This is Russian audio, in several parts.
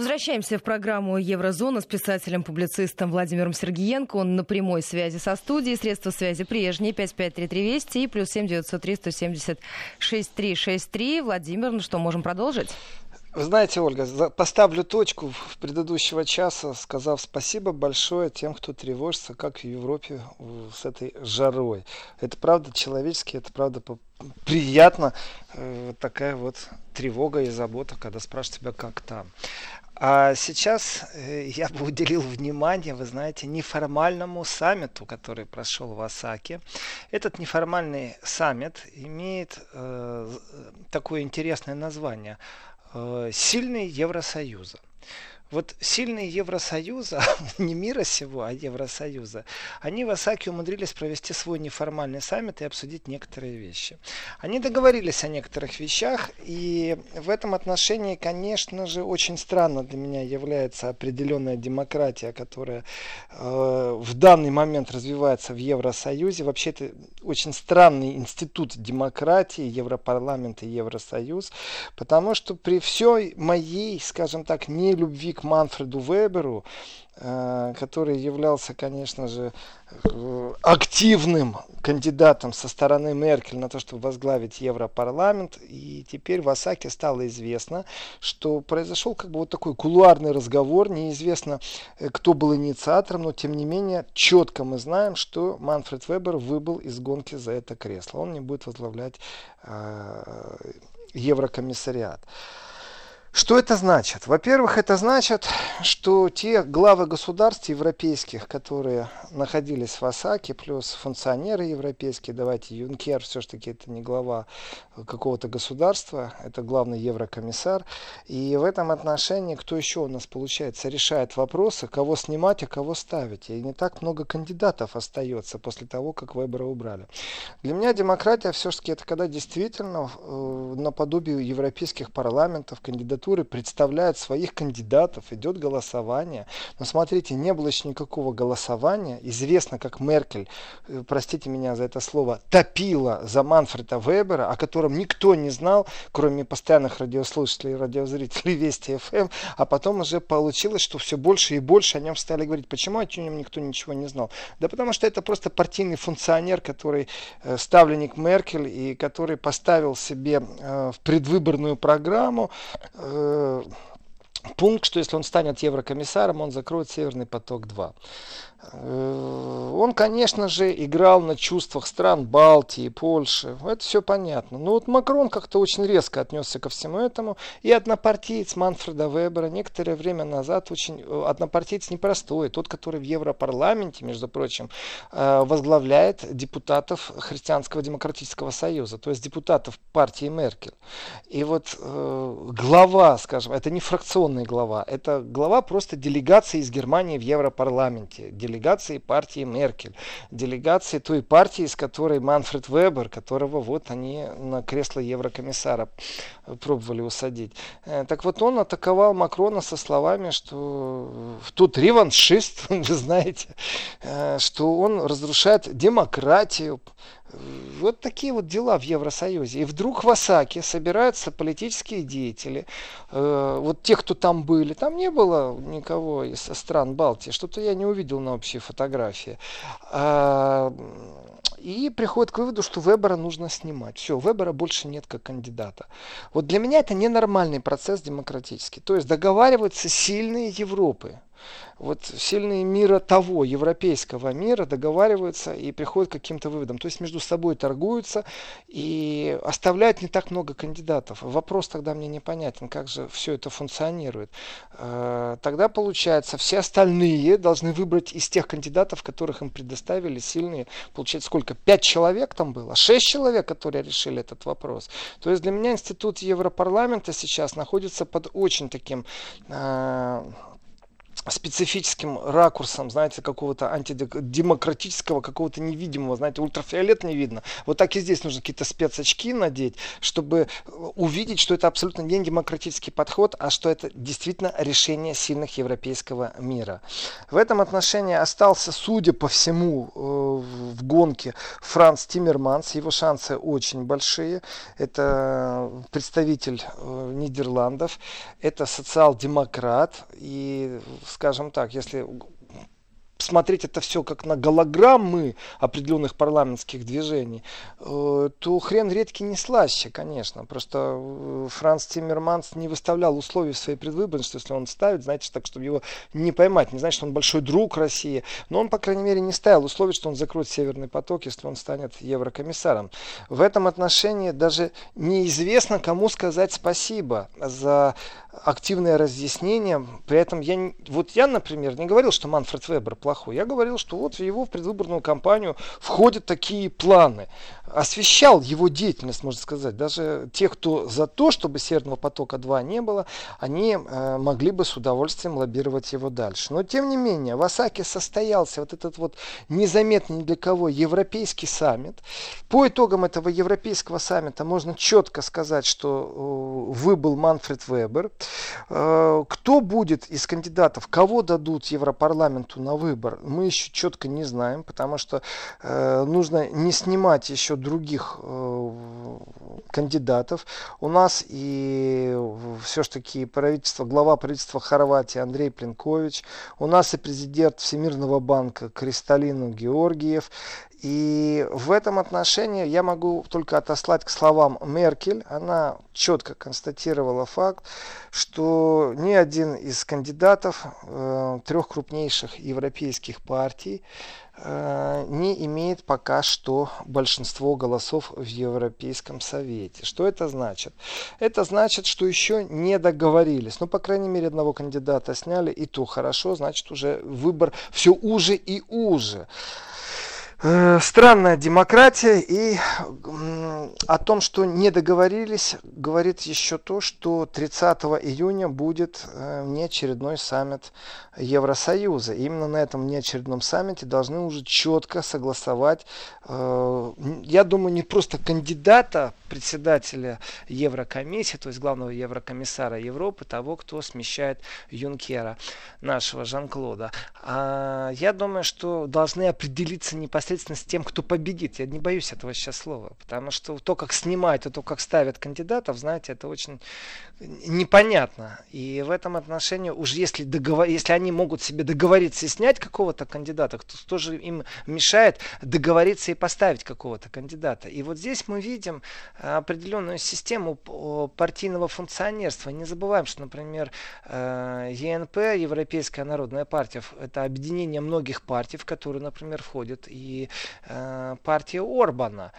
Возвращаемся в программу «Еврозона» с писателем-публицистом Владимиром Сергиенко. Он на прямой связи со студией. Средства связи прежние. 553320 и плюс 7903 170 6363. Владимир, ну что, можем продолжить? Вы знаете, Ольга, поставлю точку в предыдущего часа, сказав спасибо большое тем, кто тревожится, как в Европе с этой жарой. Это правда человечески, это правда приятно, э, такая вот тревога и забота, когда спрашивают тебя, как там. А сейчас э, я бы уделил внимание, вы знаете, неформальному саммиту, который прошел в Осаке. Этот неформальный саммит имеет э, такое интересное название э, «Сильный Евросоюза». Вот сильные Евросоюза, не мира сего, а Евросоюза, они в Осаке умудрились провести свой неформальный саммит и обсудить некоторые вещи. Они договорились о некоторых вещах, и в этом отношении, конечно же, очень странно для меня является определенная демократия, которая э, в данный момент развивается в Евросоюзе. Вообще это очень странный институт демократии, Европарламент и Евросоюз, потому что при всей моей, скажем так, нелюбви к Манфреду Веберу, э, который являлся, конечно же, э, активным кандидатом со стороны Меркель на то, чтобы возглавить Европарламент. И теперь в Осаке стало известно, что произошел как бы вот такой кулуарный разговор. Неизвестно, э, кто был инициатором, но тем не менее четко мы знаем, что Манфред Вебер выбыл из гонки за это кресло. Он не будет возглавлять э, Еврокомиссариат. Что это значит? Во-первых, это значит, что те главы государств европейских, которые находились в Осаке, плюс функционеры европейские, давайте Юнкер все-таки это не глава какого-то государства, это главный еврокомиссар. И в этом отношении, кто еще у нас, получается, решает вопросы, кого снимать, а кого ставить. И не так много кандидатов остается после того, как выборы убрали. Для меня демократия все-таки это когда действительно э, наподобие европейских парламентов кандидаты кандидатуры представляют своих кандидатов, идет голосование. Но смотрите, не было еще никакого голосования. Известно, как Меркель, э, простите меня за это слово, топила за Манфреда Вебера, о котором никто не знал, кроме постоянных радиослушателей и радиозрителей Вести ФМ. А потом уже получилось, что все больше и больше о нем стали говорить. Почему о нем никто ничего не знал? Да потому что это просто партийный функционер, который э, ставленник Меркель и который поставил себе э, в предвыборную программу э, пункт, что если он станет еврокомиссаром, он закроет Северный поток-2. Э, он, конечно же, играл на чувствах стран Балтии, Польши. Это все понятно. Но вот Макрон как-то очень резко отнесся ко всему этому. И однопартиец Манфреда Вебера некоторое время назад очень... Э, однопартиец непростой. Тот, который в Европарламенте, между прочим, э, возглавляет депутатов Христианского демократического союза. То есть депутатов партии Меркель. И вот глава, скажем, это не фракционный глава. Это глава просто делегации из Германии в Европарламенте делегации партии Меркель, делегации той партии, с которой Манфред Вебер, которого вот они на кресло еврокомиссара пробовали усадить. Э, так вот он атаковал Макрона со словами, что тут реваншист, вы знаете, э, что он разрушает демократию, вот такие вот дела в Евросоюзе. И вдруг в Осаке собираются политические деятели, э, вот те, кто там были. Там не было никого из стран Балтии. Что-то я не увидел на общей фотографии. А, и приходит к выводу, что Вебера нужно снимать. Все, Вебера больше нет как кандидата. Вот для меня это ненормальный процесс демократический. То есть договариваются сильные Европы вот сильные мира того, европейского мира договариваются и приходят к каким-то выводам. То есть между собой торгуются и оставляют не так много кандидатов. Вопрос тогда мне непонятен, как же все это функционирует. Э, тогда получается, все остальные должны выбрать из тех кандидатов, которых им предоставили сильные. Получается, сколько? Пять человек там было? Шесть человек, которые решили этот вопрос. То есть для меня институт Европарламента сейчас находится под очень таким э, специфическим ракурсом, знаете, какого-то антидемократического, какого-то невидимого, знаете, ультрафиолет не видно. Вот так и здесь нужно какие-то спецочки надеть, чтобы увидеть, что это абсолютно не демократический подход, а что это действительно решение сильных европейского мира. В этом отношении остался, судя по всему, э, в гонке Франц Тиммерманс. Его шансы очень большие. Это представитель э, Нидерландов, это социал-демократ и скажем так, если смотреть это все как на голограммы определенных парламентских движений, э, то хрен редкий не слаще, конечно. Просто э, Франц Тиммерманс не выставлял условий в своей предвыборной, что если он ставит, знаете, так, чтобы его не поймать. Не значит, что он большой друг России, но он, по крайней мере, не ставил условий, что он закроет Северный поток, если он станет еврокомиссаром. В этом отношении даже неизвестно, кому сказать спасибо за активное разъяснение. При этом я, вот я, например, не говорил, что Манфред Вебер плохой. Я говорил, что вот в его предвыборную кампанию входят такие планы. Освещал его деятельность, можно сказать. Даже те, кто за то, чтобы Северного потока-2 не было, они э, могли бы с удовольствием лоббировать его дальше. Но тем не менее, в Осаке состоялся вот этот вот незаметный для кого европейский саммит. По итогам этого европейского саммита можно четко сказать, что э, выбыл Манфред Вебер. Э, кто будет из кандидатов, кого дадут Европарламенту на выбор, мы еще четко не знаем, потому что нужно не снимать еще других э, кандидатов. У нас и все-таки правительство, глава правительства Хорватии Андрей Пленкович, у нас и президент Всемирного банка Кристалину Георгиев, и в этом отношении я могу только отослать к словам Меркель. Она четко констатировала факт, что ни один из кандидатов э, трех крупнейших европейских партий э, не имеет пока что большинство голосов в Европейском Совете. Что это значит? Это значит, что еще не договорились. Ну, по крайней мере, одного кандидата сняли, и то хорошо, значит, уже выбор все уже и уже. Э, странная демократия и о том, что не договорились, говорит еще то, что 30 июня будет э, неочередной саммит Евросоюза. И именно на этом неочередном саммите должны уже четко согласовать, э, я думаю, не просто кандидата председателя Еврокомиссии, то есть главного еврокомиссара Европы, того, кто смещает Юнкера, нашего Жан-Клода. А я думаю, что должны определиться непосредственно с тем, кто победит. Я не боюсь этого сейчас слова, потому что то, как снимают, то, как ставят кандидатов, знаете, это очень непонятно. И в этом отношении, уж если, договор... если они могут себе договориться и снять какого-то кандидата, то тоже им мешает договориться и поставить какого-то кандидата. И вот здесь мы видим определенную систему партийного функционерства. Не забываем, что, например, э, ЕНП, Европейская народная партия, это объединение многих партий, в которые, например, входит и э, партия Орбана.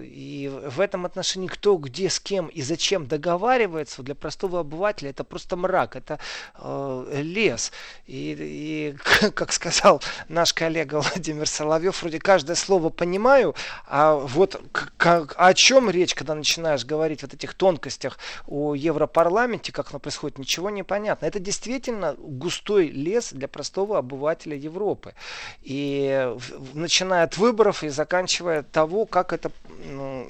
И в этом отношении кто где с кем и зачем договаривается для простого обывателя это просто мрак, это э, лес. И, и как сказал наш коллега Владимир Соловьев, вроде каждое слово понимаю, а вот как, о чем речь, когда начинаешь говорить вот этих тонкостях о Европарламенте, как оно происходит, ничего не понятно. Это действительно густой лес для простого обывателя Европы. И начиная от выборов и заканчивая того, как это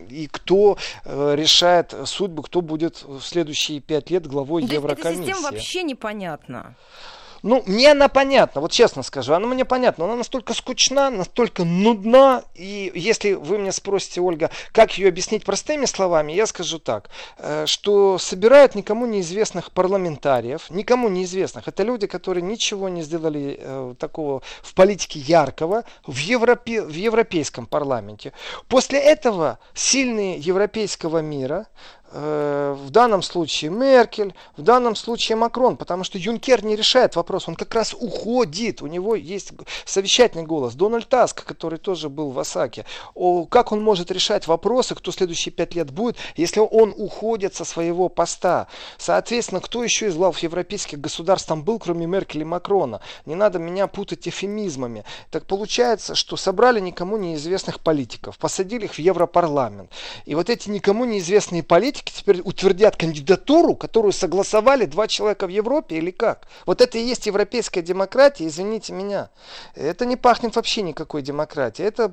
и кто э, решает судьбу, кто будет в следующие пять лет главой ну, Еврокомиссии. Эта система вообще непонятна. Ну, мне она понятна, вот честно скажу, она мне понятна, она настолько скучна, настолько нудна, и если вы меня спросите, Ольга, как ее объяснить простыми словами, я скажу так, э, что собирают никому неизвестных парламентариев, никому неизвестных, это люди, которые ничего не сделали э, такого в политике яркого в, Европе, в европейском парламенте. После этого сильные европейского мира в данном случае Меркель, в данном случае Макрон, потому что Юнкер не решает вопрос, он как раз уходит, у него есть совещательный голос. Дональд Таск, который тоже был в Осаке, о, как он может решать вопросы, кто следующие пять лет будет, если он уходит со своего поста. Соответственно, кто еще из глав европейских государств там был, кроме Меркель и Макрона? Не надо меня путать эфемизмами. Так получается, что собрали никому неизвестных политиков, посадили их в Европарламент. И вот эти никому неизвестные политики, политики теперь утвердят кандидатуру, которую согласовали два человека в Европе или как? Вот это и есть европейская демократия, извините меня. Это не пахнет вообще никакой демократией. Это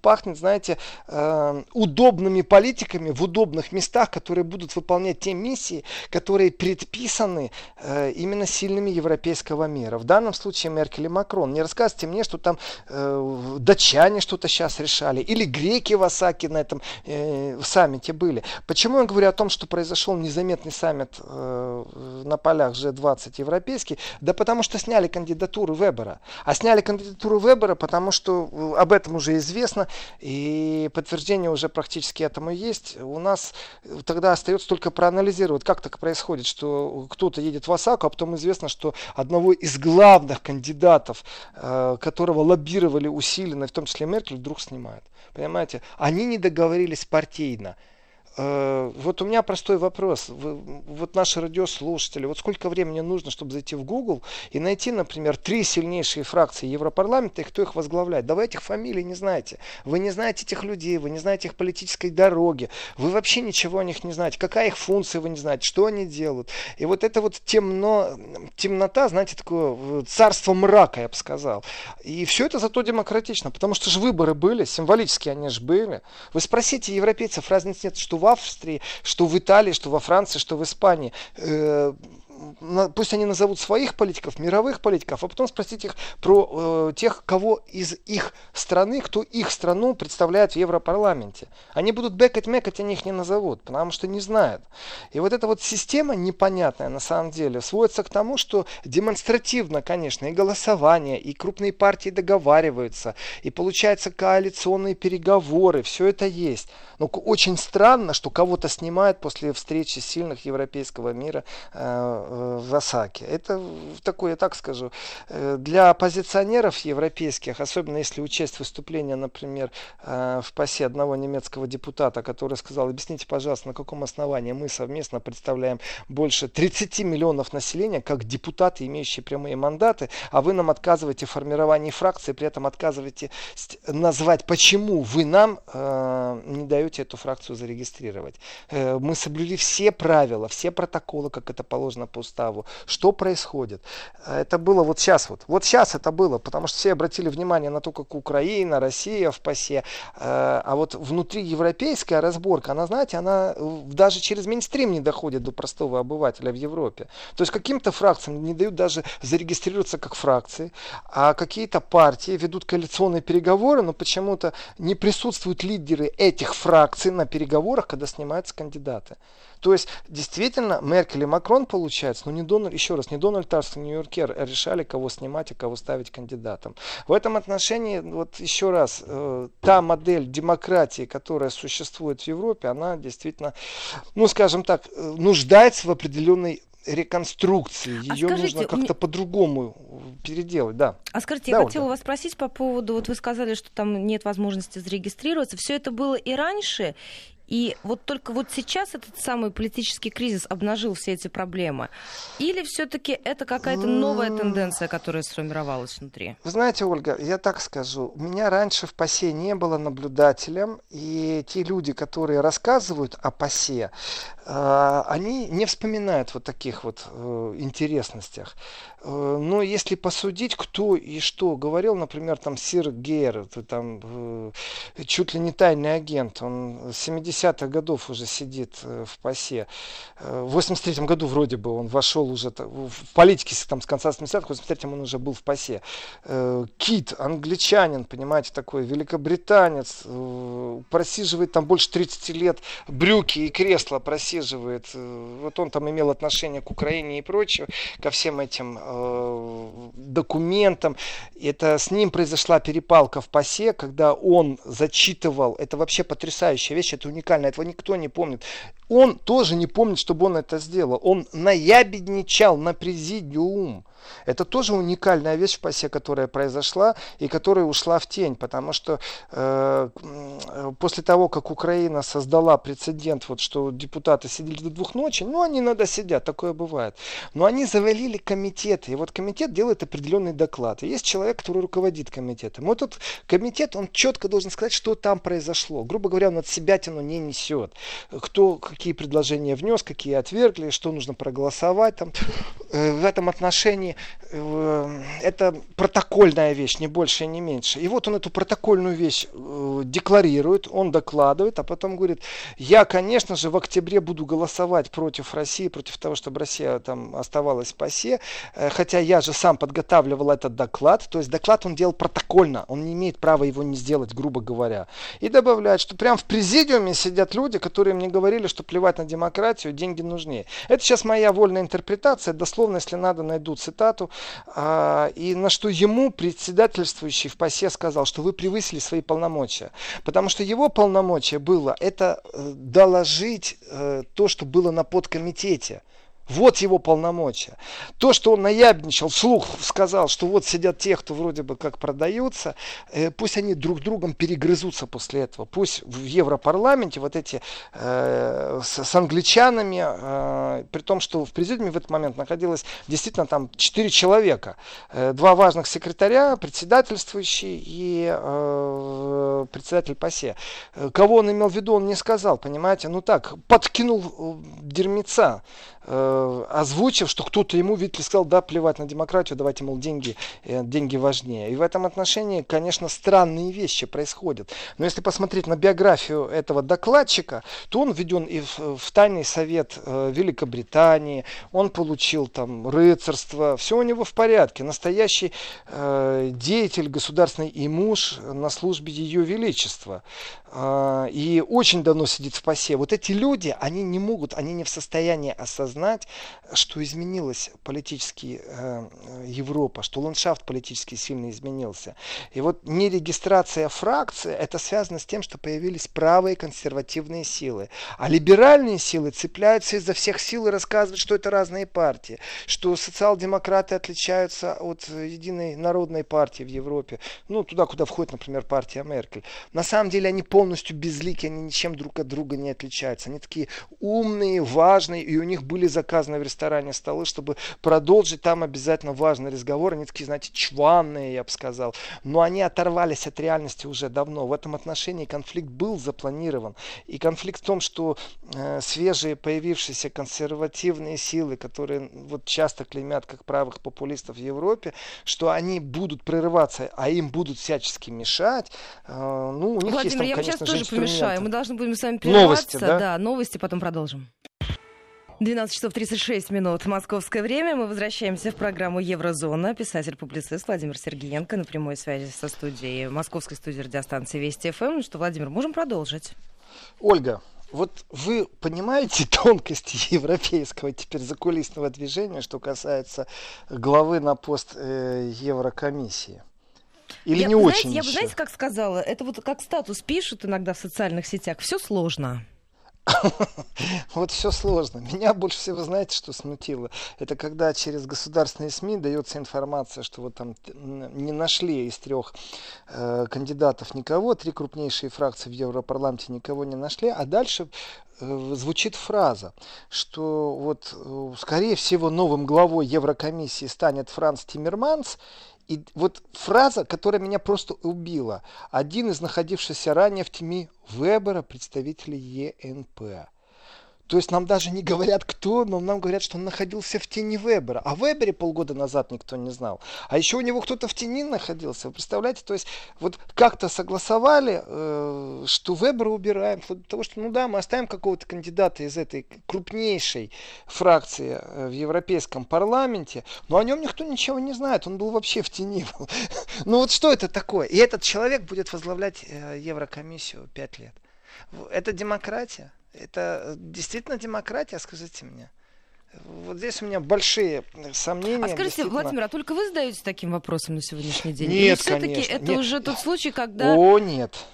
пахнет, знаете, э, удобными политиками в удобных местах, которые будут выполнять те миссии, которые предписаны э, именно сильными европейского мира. В данном случае Меркель и Макрон. Не рассказывайте мне, что там э, датчане что-то сейчас решали, или греки в Осаке на этом саммите были. Почему я говорю о том, что произошел незаметный саммит э, на полях G20 европейский? Да потому что сняли кандидатуру Вебера. А сняли кандидатуру Вебера, потому что э, об этом уже известно, и подтверждение уже практически этому есть. У нас тогда остается только проанализировать, как так происходит, что кто-то едет в Осаку, а потом известно, что одного из главных кандидатов, э, которого лоббировали усиленно, в том числе Меркель, вдруг снимают. Понимаете? Они не договорились партийно. Э, вот у меня простой вопрос. вот наши радиослушатели, вот сколько времени нужно, чтобы зайти в Google и найти, например, три сильнейшие фракции Европарламента и кто их возглавляет? Да вы этих фамилий не знаете. Вы не знаете этих людей, вы не знаете их политической дороги. Вы вообще ничего о них не знаете. Какая их функция вы не знаете, что они делают. И вот это вот темно, темнота, знаете, такое царство мрака, я бы сказал. И все это зато демократично, потому что же выборы были, символические они же были. Вы спросите европейцев, разницы нет, что в Австрии, что в Италии, что во Франции, что в Испании. Пусть они назовут своих политиков, мировых политиков, а потом спросить их про э, тех, кого из их страны, кто их страну представляет в Европарламенте. Они будут бекать-мекать, они их не назовут, потому что не знают. И вот эта вот система непонятная на самом деле сводится к тому, что демонстративно, конечно, и голосование, и крупные партии договариваются, и получаются коалиционные переговоры, все это есть. Но очень странно, что кого-то снимают после встречи сильных европейского мира э, в Осаке. Это такое, я так скажу, э, для оппозиционеров европейских, особенно если учесть выступление, например, э, в ПАСе одного немецкого депутата, который сказал, объясните, пожалуйста, на каком основании мы совместно представляем больше 30 миллионов населения, как депутаты, имеющие прямые мандаты, а вы нам отказываете в формировании фракции, при этом отказываете назвать, почему вы нам э, не даете эту фракцию зарегистрировать. Э, мы соблюли все правила, все протоколы, как это положено по уставу. Что происходит? Это было вот сейчас вот. Вот сейчас это было, потому что все обратили внимание на то, как Украина, Россия в ПАСЕ. Э, а вот внутри европейская разборка, она, знаете, она даже через мейнстрим не доходит до простого обывателя в Европе. То есть каким-то фракциям не дают даже зарегистрироваться как фракции, а какие-то партии ведут коалиционные переговоры, но почему-то не присутствуют лидеры этих фракций на переговорах, когда снимаются кандидаты. То есть, действительно, Меркель и Макрон, получается, но не Дональд, еще раз, не Дональд Тарс, не Нью-Йоркер решали, кого снимать и кого ставить кандидатом. В этом отношении, вот еще раз, э, та модель демократии, которая существует в Европе, она действительно, ну, скажем так, э, нуждается в определенной реконструкции. А Ее скажите, нужно как-то по-другому переделать, да. А скажите, да, я хотела вас спросить по поводу, вот вы сказали, что там нет возможности зарегистрироваться. Все это было и раньше, и вот только вот сейчас этот самый политический кризис обнажил все эти проблемы? Или все-таки это какая-то новая тенденция, которая сформировалась внутри? Вы знаете, Ольга, я так скажу. Меня раньше в ПАСЕ не было наблюдателем, и те люди, которые рассказывают о ПАСЕ, э, они не вспоминают вот таких вот э, интересностях. Э, но если посудить, кто и что говорил, например, там Сир Гейр, там чуть ли не тайный агент, он 70-х годов уже сидит э, в ПАСЕ. В 83-м году вроде бы он вошел уже в политике там, с конца 70-х, в 83-м он уже был в ПАСЕ. Кит, англичанин, понимаете, такой, великобританец, просиживает там больше 30 лет, брюки и кресла просиживает. Вот он там имел отношение к Украине и прочее, ко всем этим Э, документам. Это с ним произошла перепалка в ПАСЕ, когда он зачитывал, это вообще потрясающая вещь, это уникально, этого никто не помнит. Он тоже не помнит, чтобы он это сделал. Он наябедничал на президиум. Это тоже уникальная вещь в ПАСЕ, которая произошла и которая ушла в тень, потому что э, после того, как Украина создала прецедент, вот, что депутаты сидели до двух ночи, ну, они иногда сидят, такое бывает, но они завалили комитеты, и вот комитет делает определенный доклад, и есть человек, который руководит комитетом. Вот этот комитет, он четко должен сказать, что там произошло. Грубо говоря, он от себя тяну не несет. Кто, какие предложения внес, какие отвергли, что нужно проголосовать. Там. Э, в этом отношении э, это протокольная вещь, не больше и не меньше. И вот он эту протокольную вещь э, декларирует, он докладывает, а потом говорит, я, конечно же, в октябре буду голосовать против России, против того, чтобы Россия там оставалась в ПАСЕ, хотя я же сам подготавливал этот доклад, то есть доклад он делал протокольно, он не имеет права его не сделать, грубо говоря. И добавляет, что прям в президиуме сидят люди, которые мне говорили, что плевать на демократию, деньги нужнее. Это сейчас моя вольная интерпретация, дословно, если надо, найду цитату. А, и на что ему председательствующий в ПАСЕ сказал, что вы превысили свои полномочия. Потому что его полномочия было это э, доложить э, то, что было на подкомитете. Вот его полномочия. То, что он наябничал, вслух сказал, что вот сидят те, кто вроде бы как продаются, э, пусть они друг другом перегрызутся после этого. Пусть в Европарламенте вот эти э, с, с англичанами, э, при том, что в президиуме в этот момент находилось действительно там четыре человека. Э, два важных секретаря, председательствующий и э, председатель ПАСЕ. Э, кого он имел в виду, он не сказал, понимаете. Ну так, подкинул э, дерьмеца э, озвучив, что кто-то ему, видите сказал, да, плевать на демократию, давайте, мол, деньги, э, деньги важнее. И в этом отношении, конечно, странные вещи происходят. Но если посмотреть на биографию этого докладчика, то он введен и в, в тайный совет э, Великобритании, он получил там рыцарство, все у него в порядке. Настоящий э, деятель государственный и муж на службе Ее Величества. Э, и очень давно сидит в пасе. Вот эти люди, они не могут, они не в состоянии осознать осознать, что изменилась политически э, Европа, что ландшафт политически сильно изменился. И вот нерегистрация фракции, это связано с тем, что появились правые консервативные силы. А либеральные силы цепляются изо всех сил и рассказывают, что это разные партии, что социал-демократы отличаются от единой народной партии в Европе, ну, туда, куда входит, например, партия Меркель. На самом деле они полностью безлики, они ничем друг от друга не отличаются. Они такие умные, важные, и у них были были заказаны в ресторане столы, чтобы продолжить там обязательно важный разговор. Они такие, знаете, чванные, я бы сказал. Но они оторвались от реальности уже давно. В этом отношении конфликт был запланирован. И конфликт в том, что э, свежие появившиеся консервативные силы, которые вот часто клеймят как правых популистов в Европе, что они будут прерываться, а им будут всячески мешать. Э, ну, у них Владимир, есть там, я конечно сейчас же, тоже помешаю. Мы должны будем с вами прерваться. Новости, да? Да, новости, потом продолжим. 12 часов 36 минут московское время. Мы возвращаемся в программу «Еврозона». Писатель-публицист Владимир Сергеенко на прямой связи со студией, московской студии радиостанции Вести ФМ. Ну что, Владимир, можем продолжить? Ольга, вот вы понимаете тонкости европейского теперь закулисного движения, что касается главы на пост э, Еврокомиссии? Или я, не знаете, очень? Я бы, знаете, как сказала, это вот как статус пишут иногда в социальных сетях. Все сложно. Вот все сложно. Меня больше всего, знаете, что смутило? Это когда через государственные СМИ дается информация, что вот там не нашли из трех э, кандидатов никого, три крупнейшие фракции в Европарламенте никого не нашли, а дальше э, звучит фраза, что вот, э, скорее всего, новым главой Еврокомиссии станет Франц Тиммерманс, и вот фраза, которая меня просто убила. Один из находившихся ранее в тени Вебера представителей ЕНП. То есть нам даже не говорят, кто, но нам говорят, что он находился в тени Вебера. А Вебере полгода назад никто не знал. А еще у него кто-то в тени находился. Вы представляете, то есть вот как-то согласовали, э, что Вебера убираем, до того, что, ну да, мы оставим какого-то кандидата из этой крупнейшей фракции э, в Европейском парламенте, но о нем никто ничего не знает. Он был вообще в тени. Ну вот что это такое? И этот человек будет возглавлять э, Еврокомиссию пять лет. Это демократия? Это э, действительно демократия, скажите мне? Вот здесь у меня большие сомнения. А скажите, действительно... Владимир, а только вы задаетесь таким вопросом на сегодняшний день? Нет, Или все-таки это нет. уже тот случай, когда... О, нет.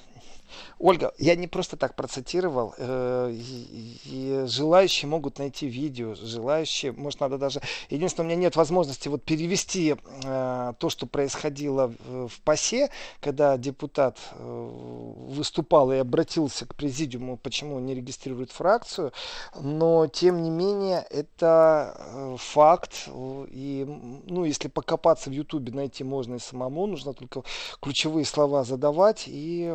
Ольга, я не просто так процитировал. Э, желающие могут найти видео. Желающие, может, надо даже... Единственное, у меня нет возможности вот перевести э, то, что происходило в, ПАСЕ, когда депутат э, выступал и обратился к президиуму, почему не регистрирует фракцию. Но, тем не менее, это факт. И, ну, если покопаться в Ютубе, найти можно и самому. Нужно только ключевые слова задавать и...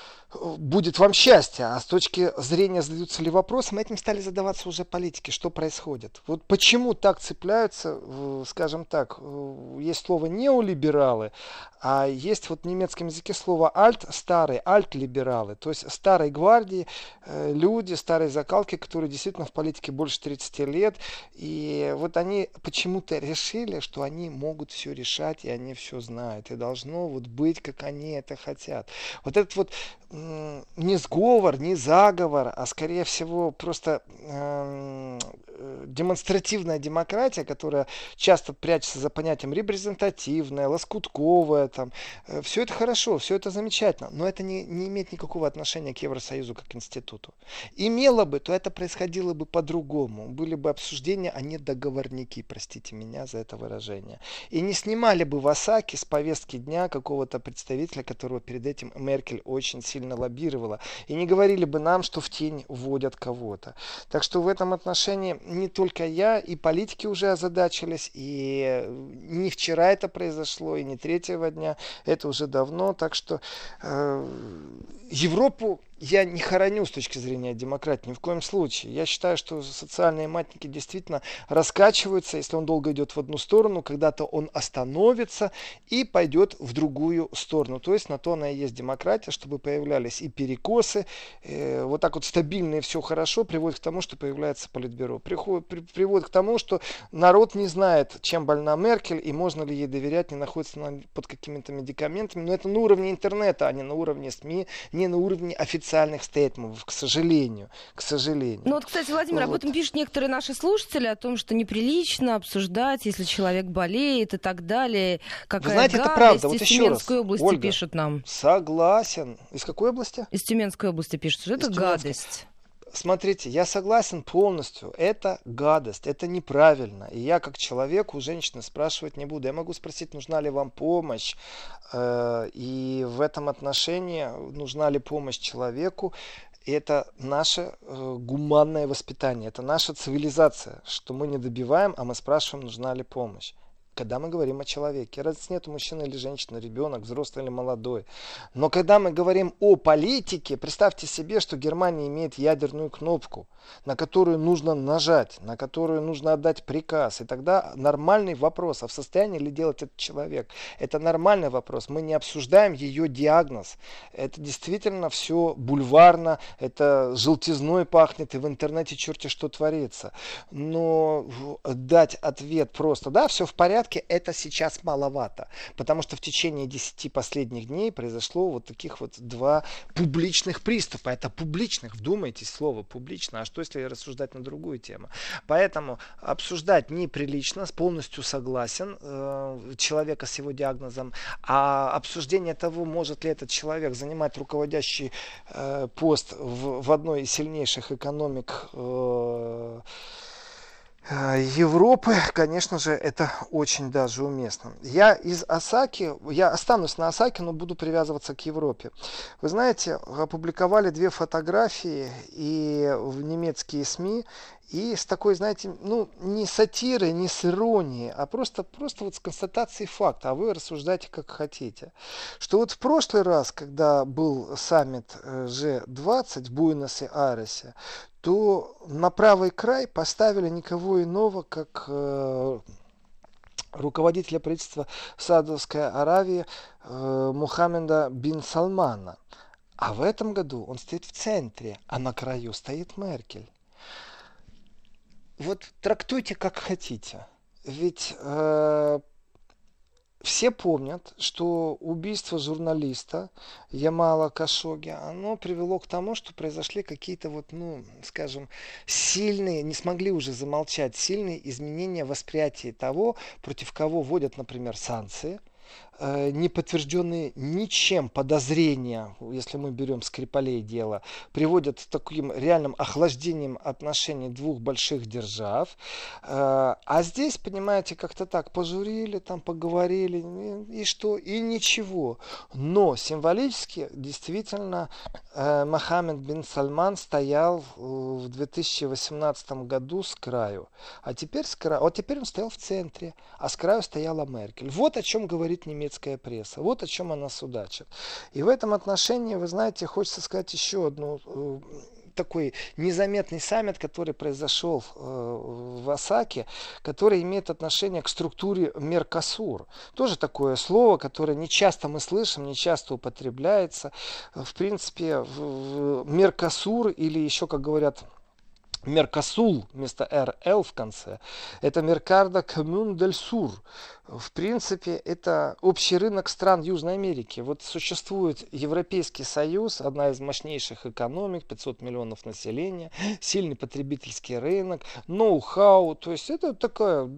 будет вам счастье. А с точки зрения задаются ли вопросы, мы этим стали задаваться уже политики, что происходит. Вот почему так цепляются, скажем так, есть слово неолибералы, а есть вот в немецком языке слово альт, старый, альт-либералы, то есть старой гвардии, э, люди, старой закалки, которые действительно в политике больше 30 лет, и вот они почему-то решили, что они могут все решать, и они все знают, и должно вот быть, как они это хотят. Вот этот вот не сговор, не заговор, а скорее всего просто эм, э, демонстративная демократия, которая часто прячется за понятием репрезентативная, лоскутковая, там, э, все это хорошо, все это замечательно, но это не, не имеет никакого отношения к Евросоюзу как институту. Имело бы, то это происходило бы по-другому. Были бы обсуждения, а не договорники, простите меня за это выражение. И не снимали бы в Осаке с повестки дня какого-то представителя, которого перед этим Меркель очень сильно сильно лоббировала. И не говорили бы нам, что в тень вводят кого-то. Так что в этом отношении не только я, и политики уже озадачились, и не вчера это произошло, и не третьего дня, это уже давно. Так что э, Европу я не хороню с точки зрения демократии, ни в коем случае. Я считаю, что социальные матники действительно раскачиваются, если он долго идет в одну сторону, когда-то он остановится и пойдет в другую сторону. То есть на то она и есть демократия, чтобы появлялись и перекосы, э, вот так вот стабильно и все хорошо, приводит к тому, что появляется политбюро. Приходит, при, приводит к тому, что народ не знает, чем больна Меркель и можно ли ей доверять, не находится она под какими-то медикаментами. Но это на уровне интернета, а не на уровне СМИ, не на уровне официальных официальных стейтментов, к сожалению. К сожалению. Ну вот, кстати, Владимир, вот. об этом пишут некоторые наши слушатели, о том, что неприлично обсуждать, если человек болеет и так далее. Какая Вы знаете, гадость. это правда. Вот Из еще Тюменской раз. области Ольга, пишут нам. Согласен. Из какой области? Из Тюменской области пишут, что это гадость. Смотрите, я согласен полностью. Это гадость, это неправильно. И я как человек у женщины спрашивать не буду. Я могу спросить, нужна ли вам помощь. Э, и в этом отношении нужна ли помощь человеку. это наше э, гуманное воспитание, это наша цивилизация, что мы не добиваем, а мы спрашиваем, нужна ли помощь когда мы говорим о человеке. Разницы нет, мужчина или женщина, ребенок, взрослый или молодой. Но когда мы говорим о политике, представьте себе, что Германия имеет ядерную кнопку, на которую нужно нажать, на которую нужно отдать приказ. И тогда нормальный вопрос, а в состоянии ли делать этот человек? Это нормальный вопрос. Мы не обсуждаем ее диагноз. Это действительно все бульварно, это желтизной пахнет, и в интернете черти что творится. Но дать ответ просто, да, все в порядке, порядке, это сейчас маловато. Потому что в течение 10 последних дней произошло вот таких вот два публичных приступа. Это публичных, вдумайтесь, слово публично. А что если рассуждать на другую тему? Поэтому обсуждать неприлично, полностью согласен э, человека с его диагнозом. А обсуждение того, может ли этот человек занимать руководящий э, пост в, в одной из сильнейших экономик э, Европы, конечно же, это очень даже уместно. Я из Осаки, я останусь на Осаке, но буду привязываться к Европе. Вы знаете, опубликовали две фотографии и в немецкие СМИ, и с такой, знаете, ну, не сатирой, не с иронией, а просто, просто вот с констатацией факта, а вы рассуждайте как хотите. Что вот в прошлый раз, когда был саммит G20 э, в Буэнос-Айресе, то на правый край поставили никого иного, как э, руководителя правительства Саудовской Аравии э, Мухаммеда бин Салмана. А в этом году он стоит в центре, а на краю стоит Меркель. Вот трактуйте как хотите. Ведь э, все помнят, что убийство журналиста Ямала Кашоги, оно привело к тому, что произошли какие-то вот, ну, скажем, сильные, не смогли уже замолчать, сильные изменения восприятия того, против кого вводят, например, санкции – не подтвержденные ничем подозрения, если мы берем Скрипалей дело, приводят к таким реальным охлаждением отношений двух больших держав. Э, а здесь, понимаете, как-то так пожурили, там поговорили, и что, и ничего. Но символически действительно э, Мохаммед бин Сальман стоял в 2018 году с краю. А теперь, с краю, вот теперь он стоял в центре, а с краю стояла Меркель. Вот о чем говорит говорит немецкая пресса. Вот о чем она судачит. И в этом отношении, вы знаете, хочется сказать еще одну э, такой незаметный саммит, который произошел э, в Осаке, который имеет отношение к структуре Меркосур. Тоже такое слово, которое не часто мы слышим, не часто употребляется. В принципе, в Меркосур или еще, как говорят Меркосул вместо РЛ в конце. Это Меркардо Коммун дель Сур в принципе, это общий рынок стран Южной Америки. Вот существует Европейский Союз, одна из мощнейших экономик, 500 миллионов населения, сильный потребительский рынок, ноу-хау. То есть это такая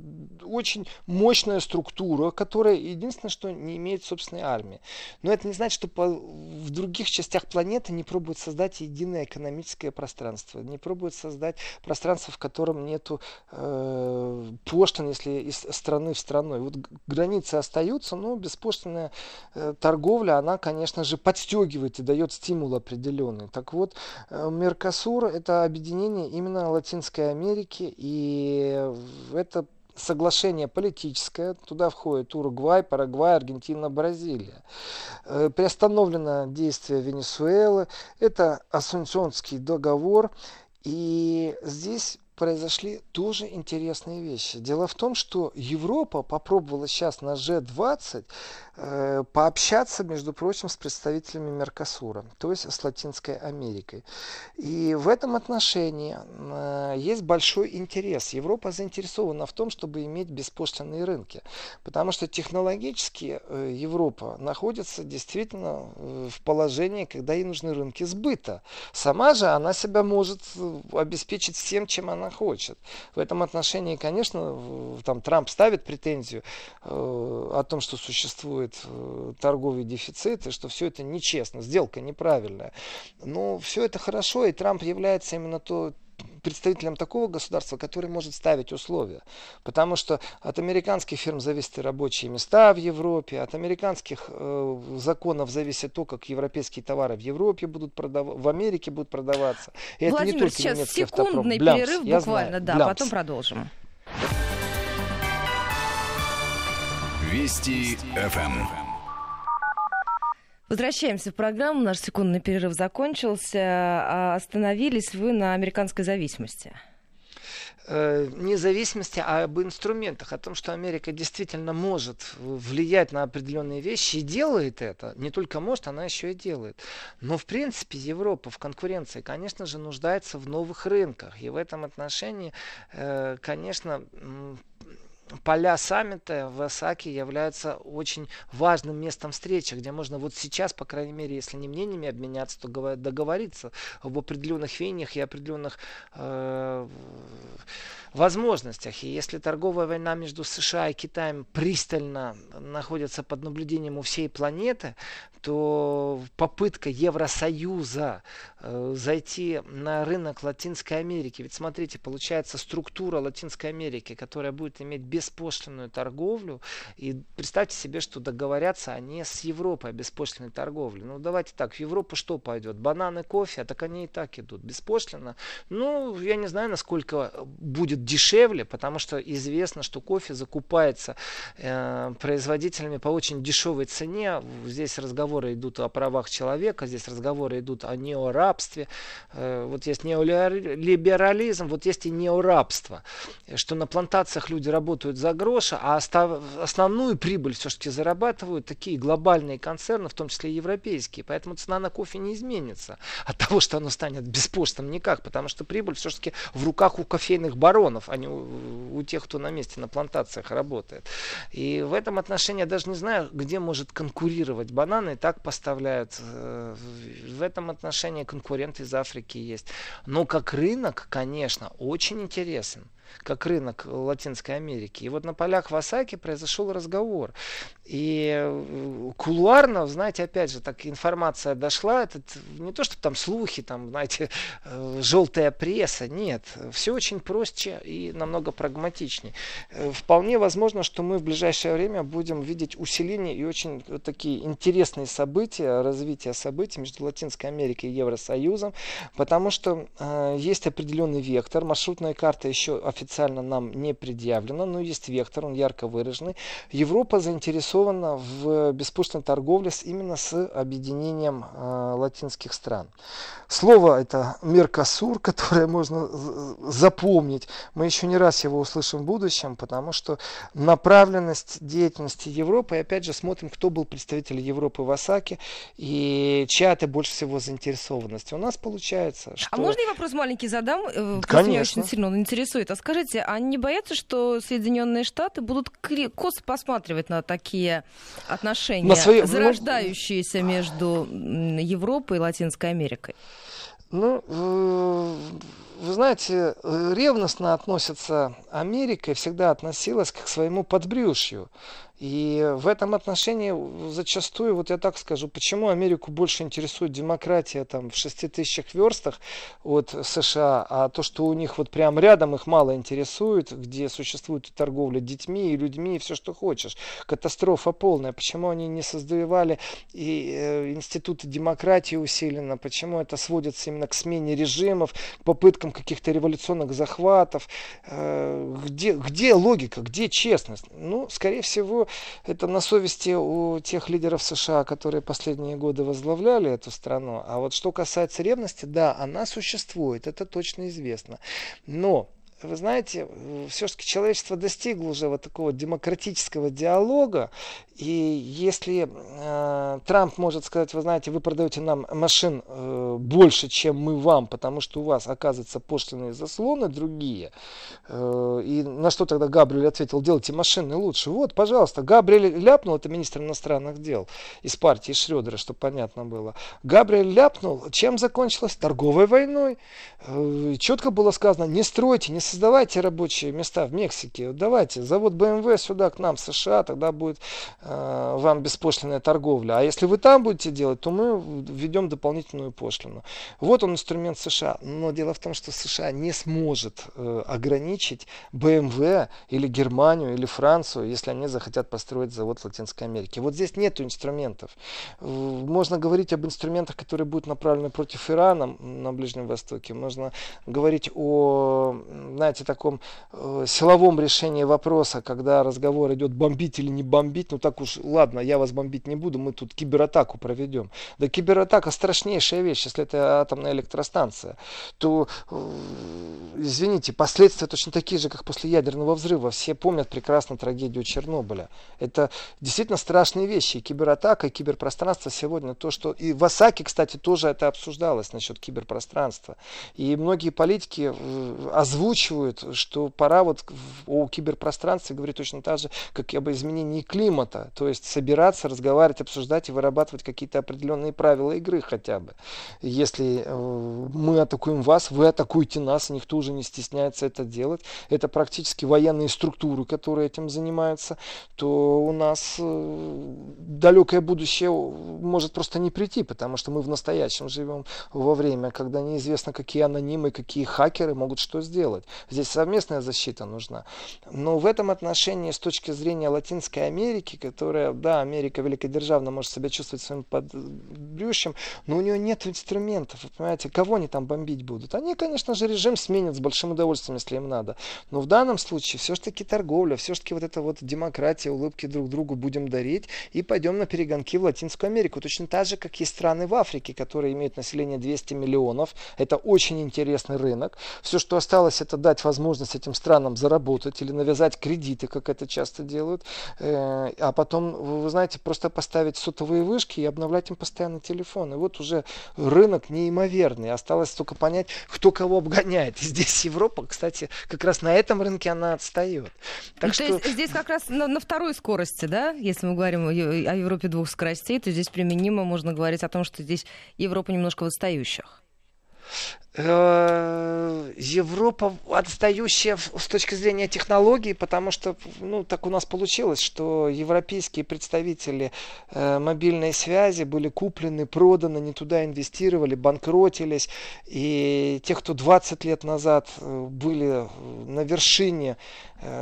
очень мощная структура, которая единственное, что не имеет собственной армии. Но это не значит, что по, в других частях планеты не пробуют создать единое экономическое пространство, не пробуют создать пространство, в котором нету э, пошлин, если из страны в страну. И вот границы остаются, но беспошлинная э, торговля, она, конечно же, подстегивает и дает стимул определенный. Так вот, э, Меркосур это объединение именно Латинской Америки, и это соглашение политическое, туда входит Уругвай, Парагвай, Аргентина, Бразилия. Э, приостановлено действие Венесуэлы, это Ассунционский договор, и здесь произошли тоже интересные вещи. Дело в том, что Европа попробовала сейчас на G20 э, пообщаться, между прочим, с представителями Меркосура, то есть с Латинской Америкой. И в этом отношении э, есть большой интерес. Европа заинтересована в том, чтобы иметь беспошлинные рынки, потому что технологически э, Европа находится действительно э, в положении, когда ей нужны рынки сбыта. Сама же она себя может э, обеспечить всем, чем она хочет. В этом отношении, конечно, там Трамп ставит претензию э, о том, что существует э, торговый дефицит, и что все это нечестно, сделка неправильная. Но все это хорошо, и Трамп является именно то, представителем такого государства, который может ставить условия. Потому что от американских фирм зависят и рабочие места в Европе, от американских э, законов зависит то, как европейские товары в Европе будут продаваться, в Америке будут продаваться. И Владимир, это не только сейчас немецкий секундный автопром. перерыв Блямс, буквально, знаю, да, Блямс. потом продолжим. Вести ФМ. Возвращаемся в программу. Наш секундный перерыв закончился. А остановились вы на американской зависимости э, независимости, а об инструментах, о том, что Америка действительно может влиять на определенные вещи и делает это. Не только может, она еще и делает. Но, в принципе, Европа в конкуренции, конечно же, нуждается в новых рынках. И в этом отношении, э, конечно, поля саммита в Осаке являются очень важным местом встречи, где можно вот сейчас, по крайней мере, если не мнениями обменяться, то договориться об определенных веяниях и определенных э, возможностях. И если торговая война между США и Китаем пристально находится под наблюдением у всей планеты, то попытка Евросоюза э, зайти на рынок Латинской Америки, ведь смотрите, получается структура Латинской Америки, которая будет иметь беспошлинную торговлю, и представьте себе, что договорятся они с Европой о беспошлинной торговле. Ну давайте так, в Европу что пойдет? Бананы, кофе, а так они и так идут. Беспошлино. Ну, я не знаю, насколько будет дешевле, потому что известно, что кофе закупается э, производителями по очень дешевой цене. Здесь разговор разговоры идут о правах человека, здесь разговоры идут о неорабстве. Э, вот есть неолиберализм, вот есть и неорабство. Что на плантациях люди работают за гроши, а основную прибыль все-таки зарабатывают такие глобальные концерны, в том числе и европейские. Поэтому цена на кофе не изменится от того, что оно станет беспоштным никак, потому что прибыль все-таки в руках у кофейных баронов, а не у, у тех, кто на месте на плантациях работает. И в этом отношении я даже не знаю, где может конкурировать бананы так поставляют. Э, в этом отношении конкуренты из Африки есть. Но как рынок, конечно, очень интересен как рынок Латинской Америки. И вот на полях в Осаке произошел разговор. И э, кулуарно, знаете, опять же, так информация дошла. Это не то, что там слухи, там, знаете, э, желтая пресса. Нет, все очень проще и намного прагматичнее. Э, вполне возможно, что мы в ближайшее время будем видеть усиление и очень такие интересные события, развитие событий между Латинской Америкой и Евросоюзом, потому что э, есть определенный вектор. Маршрутная карта еще официально официально нам не предъявлено, но есть вектор, он ярко выраженный. Европа заинтересована в беспошлиной торговле с, именно с объединением э, латинских стран. Слово это Меркосур, которое можно запомнить. Мы еще не раз его услышим в будущем, потому что направленность деятельности Европы, и опять же смотрим, кто был представитель Европы в Осаке и чья это больше всего заинтересованность. У нас получается, а что... А можно я вопрос маленький задам? Э, Конечно. Меня очень сильно он интересует. А скажите, а не боятся, что Соединенные Штаты будут косо посматривать на такие отношения, на свои... Зарождающиеся между Европой и Латинской Америкой? Ну, вы знаете, ревностно относится Америка и всегда относилась к своему подбрюшью. И в этом отношении зачастую, вот я так скажу, почему Америку больше интересует демократия там в шести тысячах верстах от США, а то, что у них вот прям рядом их мало интересует, где существует торговля детьми, и людьми, и все, что хочешь. Катастрофа полная. Почему они не создавали и э, институты демократии усиленно, почему это сводится именно к смене режимов, к попыткам каких-то революционных захватов. Э, где, где логика, где честность? Ну, скорее всего, это на совести у тех лидеров США, которые последние годы возглавляли эту страну. А вот что касается ревности, да, она существует, это точно известно. Но вы знаете, все-таки человечество достигло уже вот такого демократического диалога, и если э, Трамп может сказать, вы знаете, вы продаете нам машин э, больше, чем мы вам, потому что у вас, оказывается, пошлиные заслоны другие, э, и на что тогда Габриэль ответил, делайте машины лучше. Вот, пожалуйста, Габриэль ляпнул, это министр иностранных дел из партии Шредера, чтобы понятно было. Габриэль ляпнул, чем закончилось? Торговой войной. Э, четко было сказано, не стройте, не создавайте рабочие места в Мексике, давайте, завод БМВ сюда к нам, в США, тогда будет Э, вам беспошлинная торговля. А если вы там будете делать, то мы введем дополнительную пошлину. Вот он инструмент США. Но дело в том, что США не сможет э, ограничить BMW или Германию или Францию, если они захотят построить завод в Латинской Америке. Вот здесь нет инструментов. Можно говорить об инструментах, которые будут направлены против Ирана на Ближнем Востоке. Можно говорить о, знаете, таком э, силовом решении вопроса, когда разговор идет бомбить или не бомбить. Ну так уж, ладно, я вас бомбить не буду, мы тут кибератаку проведем. Да кибератака страшнейшая вещь, если это атомная электростанция, то, э, извините, последствия точно такие же, как после ядерного взрыва. Все помнят прекрасно трагедию Чернобыля. Это действительно страшные вещи. И кибератака, и киберпространство сегодня то, что... И в Осаке, кстати, тоже это обсуждалось насчет киберпространства. И многие политики э, озвучивают, что пора вот о киберпространстве говорить точно так же, как и об изменении климата то есть собираться, разговаривать, обсуждать и вырабатывать какие-то определенные правила игры хотя бы. Если э, мы атакуем вас, вы атакуете нас, никто уже не стесняется это делать. Это практически военные структуры, которые этим занимаются, то у нас э, далекое будущее может просто не прийти, потому что мы в настоящем живем во время, когда неизвестно, какие анонимы, какие хакеры могут что сделать. Здесь совместная защита нужна. Но в этом отношении, с точки зрения Латинской Америки, которая, да, Америка великодержавно может себя чувствовать своим подбрюшьем, но у нее нет инструментов, вы понимаете, кого они там бомбить будут? Они, конечно же, режим сменят с большим удовольствием, если им надо. Но в данном случае все-таки торговля, все-таки вот эта вот демократия, улыбки друг другу будем дарить и пойдем на перегонки в Латинскую Америку. Точно так же, как и страны в Африке, которые имеют население 200 миллионов. Это очень интересный рынок. Все, что осталось, это дать возможность этим странам заработать или навязать кредиты, как это часто делают. Э, а потом, вы знаете, просто поставить сотовые вышки и обновлять им постоянно телефон. И вот уже рынок неимоверный. Осталось только понять, кто кого обгоняет. И здесь Европа, кстати, как раз на этом рынке она отстает. Так то что... есть здесь как раз на, на второй скорости, да, если мы говорим о, о Европе двух скоростей, то здесь применимо можно говорить о том, что здесь Европа немножко в отстающих. Э, Европа отстающая с точки зрения технологий, потому что, ну, так у нас получилось, что европейские представители э, мобильной связи были куплены, проданы, не туда инвестировали, банкротились. И те, кто 20 лет назад э, были на вершине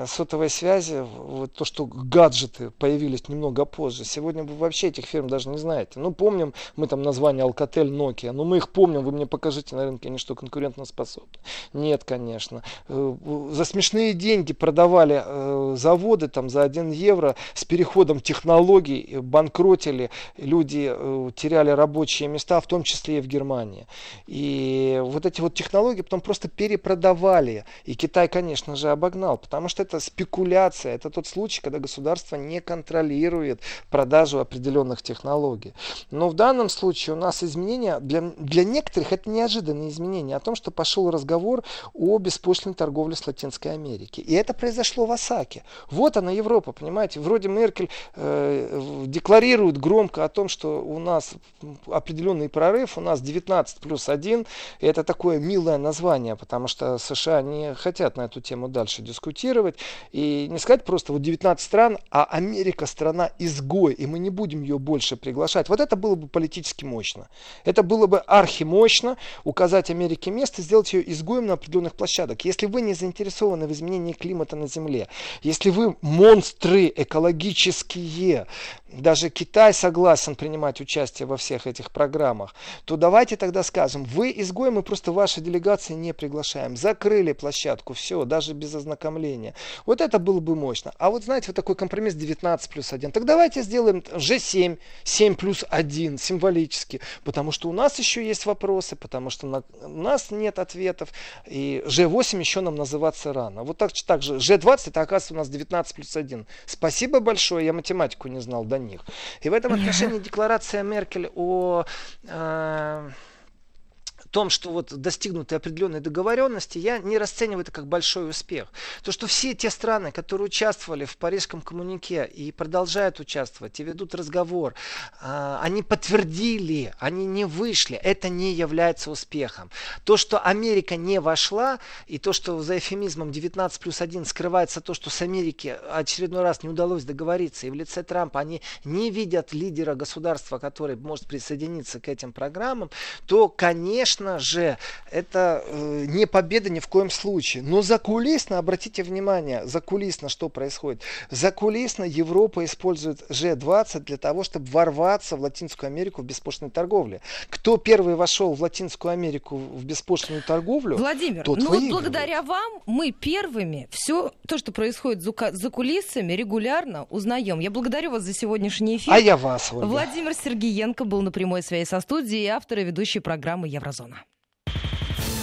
сотовой связи, вот то, что гаджеты появились немного позже, сегодня вы вообще этих фирм даже не знаете. Ну, помним мы там название Alcatel, Nokia, но мы их помним, вы мне покажите на рынке, они что конкурентоспособны? Нет, конечно. Э, за смешные деньги продавали э, заводы там за 1 евро с переходом технологий, банкротили, люди теряли рабочие места, в том числе и в Германии. И вот эти вот технологии потом просто перепродавали. И Китай, конечно же, обогнал, потому что это спекуляция, это тот случай, когда государство не контролирует продажу определенных технологий. Но в данном случае у нас изменения, для, для некоторых это неожиданные изменения, о том, что пошел разговор о беспошлиной торговле с Латинской Америки. И это произошло в Осаке. Вот она Европа, понимаете. Вроде Меркель э, декларирует громко о том, что у нас определенный прорыв, у нас 19 плюс 1. И это такое милое название, потому что США не хотят на эту тему дальше дискутировать. И не сказать просто вот 19 стран, а Америка страна изгой, и мы не будем ее больше приглашать. Вот это было бы политически мощно. Это было бы архимощно указать Америке место, сделать ее изгоем на определенных площадок. Если вы не заинтересованы в изменении климата на Земле, если вы монстры экологические, даже Китай согласен принимать участие во всех этих программах, то давайте тогда скажем, вы изгои, мы просто ваши делегации не приглашаем. Закрыли площадку, все, даже без ознакомления. Вот это было бы мощно. А вот знаете, вот такой компромисс 19 плюс 1. Так давайте сделаем G7, 7 плюс 1, символически. Потому что у нас еще есть вопросы, потому что на, у нас нет ответов. И G8 еще нам называться рано. Вот так, так же, G20 это оказывается у нас 19 плюс 1. Спасибо большое, я математику не знал до них. И в этом отношении декларация Меркель о... Э, том, что вот достигнуты определенные договоренности, я не расцениваю это как большой успех. То, что все те страны, которые участвовали в Парижском коммунике и продолжают участвовать, и ведут разговор, а, они подтвердили, они не вышли, это не является успехом. То, что Америка не вошла, и то, что за эфемизмом 19 плюс 1 скрывается то, что с Америки очередной раз не удалось договориться, и в лице Трампа они не видят лидера государства, который может присоединиться к этим программам, то, конечно, конечно же, это э, не победа ни в коем случае. Но закулисно, обратите внимание, закулисно что происходит? Закулисно Европа использует G20 для того, чтобы ворваться в Латинскую Америку в беспошлиной торговле. Кто первый вошел в Латинскую Америку в беспошлиную торговлю, Владимир, тот ну вот благодаря вам мы первыми все то, что происходит за кулисами, регулярно узнаем. Я благодарю вас за сегодняшний эфир. А я вас, Ольга. Владимир Сергеенко был на прямой связи со студией, автор и ведущий программы Еврозона.